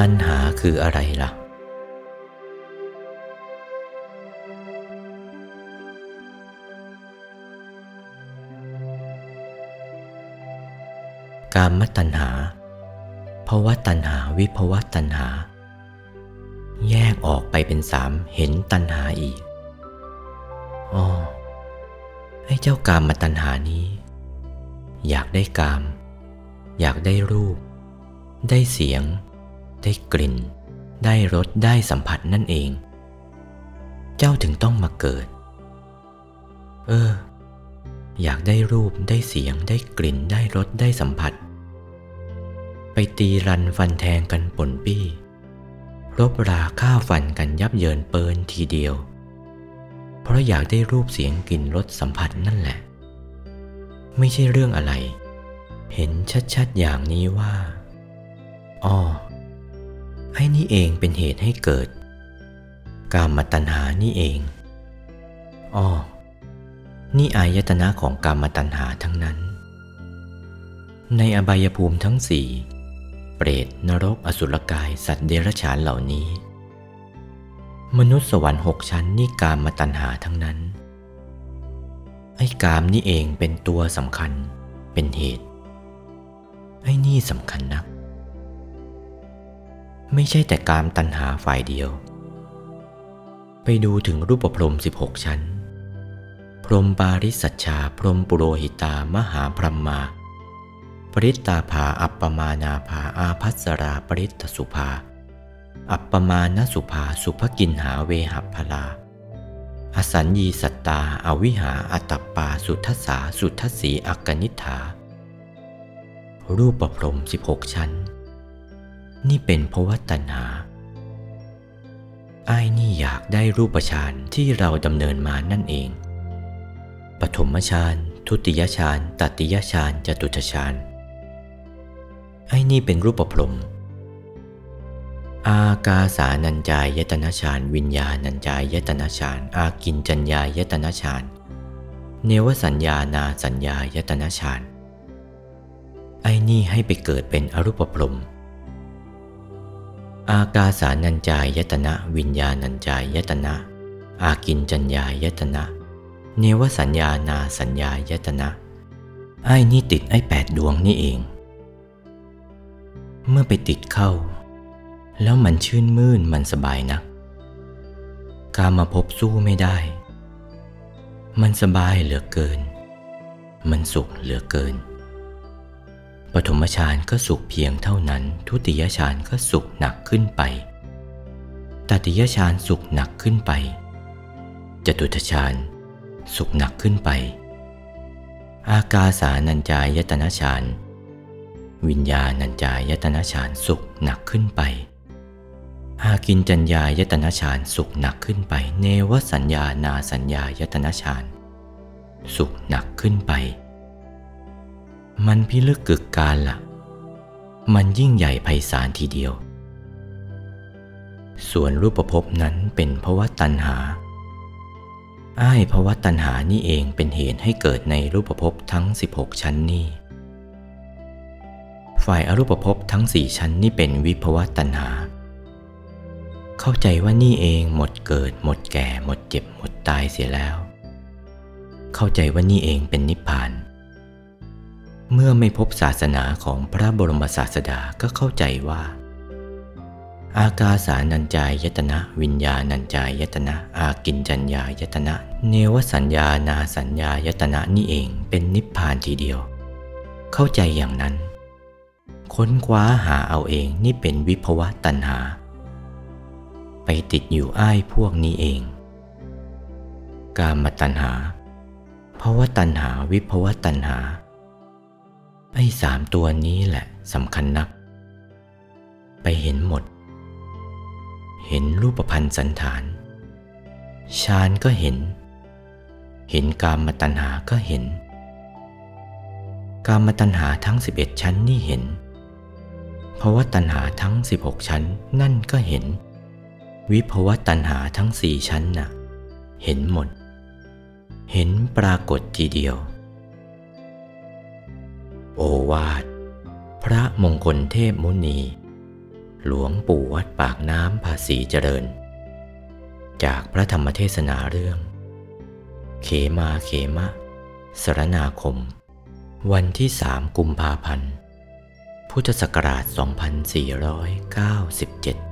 ตัณหาคืออะไรล่ะ กามตัณหาภาวะตัณหาวิภาวะตัณหา แยกออกไปเป็นสามเห็นตัณหาอีก อ๋อให้เจ้ากามมาตัณหานี้ อยากได้กาม อยากได้รูป ได้เสียง ได้กลิ่น ได้รสได้สัมผัสนั่นเอง เจ้าถึงต้องมาเกิด เออ อยากได้รูปได้เสียงได้กลิ่นได้รสได้สัมผัส ไปตีรันฟันแทงกันปนปี้ รบราฆ่าฟันกันยับเยินเปินทีเดียว เพราะอยากได้รูปเสียงกลิ่นรสสัมผัสนั่นแหละ ไม่ใช่เรื่องอะไร เห็นชัดๆอย่างนี้ว่าอ๋อ ไอ้นี่เองเป็นเหตุให้เกิด กามตัณหานี่เองอ๋อนี่อายตนะของกามตัณหาทั้งนั้น ในอบายภูมิทั้งสี่ เปรตนรกอสุรกายสัตว์เดรัจฉานเหล่านี้ มนุษย์สวรรค์หกชั้นนี่กามตัณหาทั้งนั้น ไอ้กามนี่เองเป็นตัวสำคัญเป็นเหตุ ไอ้นี่สำคัญนัก ไม่ใช่แต่กามตัณหาฝ่ายเดียว ไปดูถึงรูปพรหม16 ชั้น พรหมปาริสัชชา พรหมปุโรหิตามหาพรหมา ปริตตาภาอัปปมานาภาอาพัสราปริตตสุภา อัปปมาณสุภาสุภกินหาเวหัพลา อสัญญีสัตตาอวิหาอัตตปาสุทัสสาสุทัสสีอักกนิฐารูปประพรม 16 ชั้น นี่เป็นเพราะว่าตัณหาไอ้นี่อยากได้รูปฌานที่เราดำเนินมานั่นเอง ปฐมฌาน ทุติยฌาน ตติยฌานจตุตฌานไอ้นี่เป็นรูปประพรมอากาสานัญจายตนะฌาน วิญญาณัญจายตนะฌาน อากินจัญญายตนะฌาน เนวสัญญานาสัญญายตนะฌาน ไอ้นี่ให้ไปเกิดเป็นอรูปพรหม อากาสานัญจายตนะ วิญญาณัญจายตนะ อากินจัญญายตนะ เนวสัญญานาสัญญายตนะ ไอ้นี่ติดไอ้แปดดวงนี่เอง เมื่อไปติดเข้า แล้วมันชื่นมื่นมันสบายนะการมาพบสู้ไม่ได้ มันสบายเหลือเกิน มันสุขเหลือเกิน ปฐมฌานก็สุขเพียงเท่านั้น ทุติยฌานก็สุขหนักขึ้นไป ตติยฌานสุขหนักขึ้นไป จตุตฌานสุขหนักขึ้นไป อากาสานัญจายตนะฌาน วิญญาณัญจายตนะฌานสุขหนักขึ้นไป อากินจัญญายตนะฌานสุขหนักขึ้นไป เนวสัญญานาสัญญายตนะฌานสุขหนักขึ้นไป มันพิลึกกึกการละ่ะ มันยิ่งใหญ่ไพศาลทีเดียว ส่วนรูปภพนั้นเป็นภาวะตัณหา อ้ายภาวะตัณหานี่เองเป็นเหตุให้เกิดในรูปภพทั้ง 16 ชั้นนี้ ฝ่ายอรูปภพทั้งสี่ชั้นนี่เป็นวิภวะตัณหา เข้าใจว่านี่เองหมดเกิดหมดแก่หมดเจ็บหมดตายเสียแล้ว เข้าใจว่านี่เองเป็นนิพพานเเมื่อไม่พบศาสนาของพระบรมศาสดาก็เข้าใจว่า อากาสานัญจายตนะ วิญญาณัญจายตนะ อากินจัญญายตนะ เนวสัญญานาสัญญายตนะนี่เองเป็นนิพพานทีเดียว เข้าใจอย่างนั้น ค้นคว้าหาเอาเองนี่เป็นวิภวะตัณหา ไปติดอยู่อ้ายพวกนี้เอง กามตัณหาภาวะตัณหาวิภวะตัณหา ไอ้สามตัวนี้แหละสำคัญนัก ไปเห็นหมด เห็นรูปพันธ์สันฐานฌานก็เห็น เห็นกามตัณหาก็เห็น กามตัณหาทั้ง 11 ชั้นนี่เห็นภาวะตัณหาทั้ง 16 ชั้นนั่นก็เห็น วิภวะตัณหาทั้งสี่ชั้นน่ะ เห็นหมด เห็นปรากฏทีเดียว โอวาท พระมงคลเทพมุนี หลวงปู่วัดปากน้ำภาษีเจริญ จากพระธรรมเทศนาเรื่อง เขมาเขมะ สรนาคม วันที่สามกุมภาพันธ์ พุทธศักราช 2497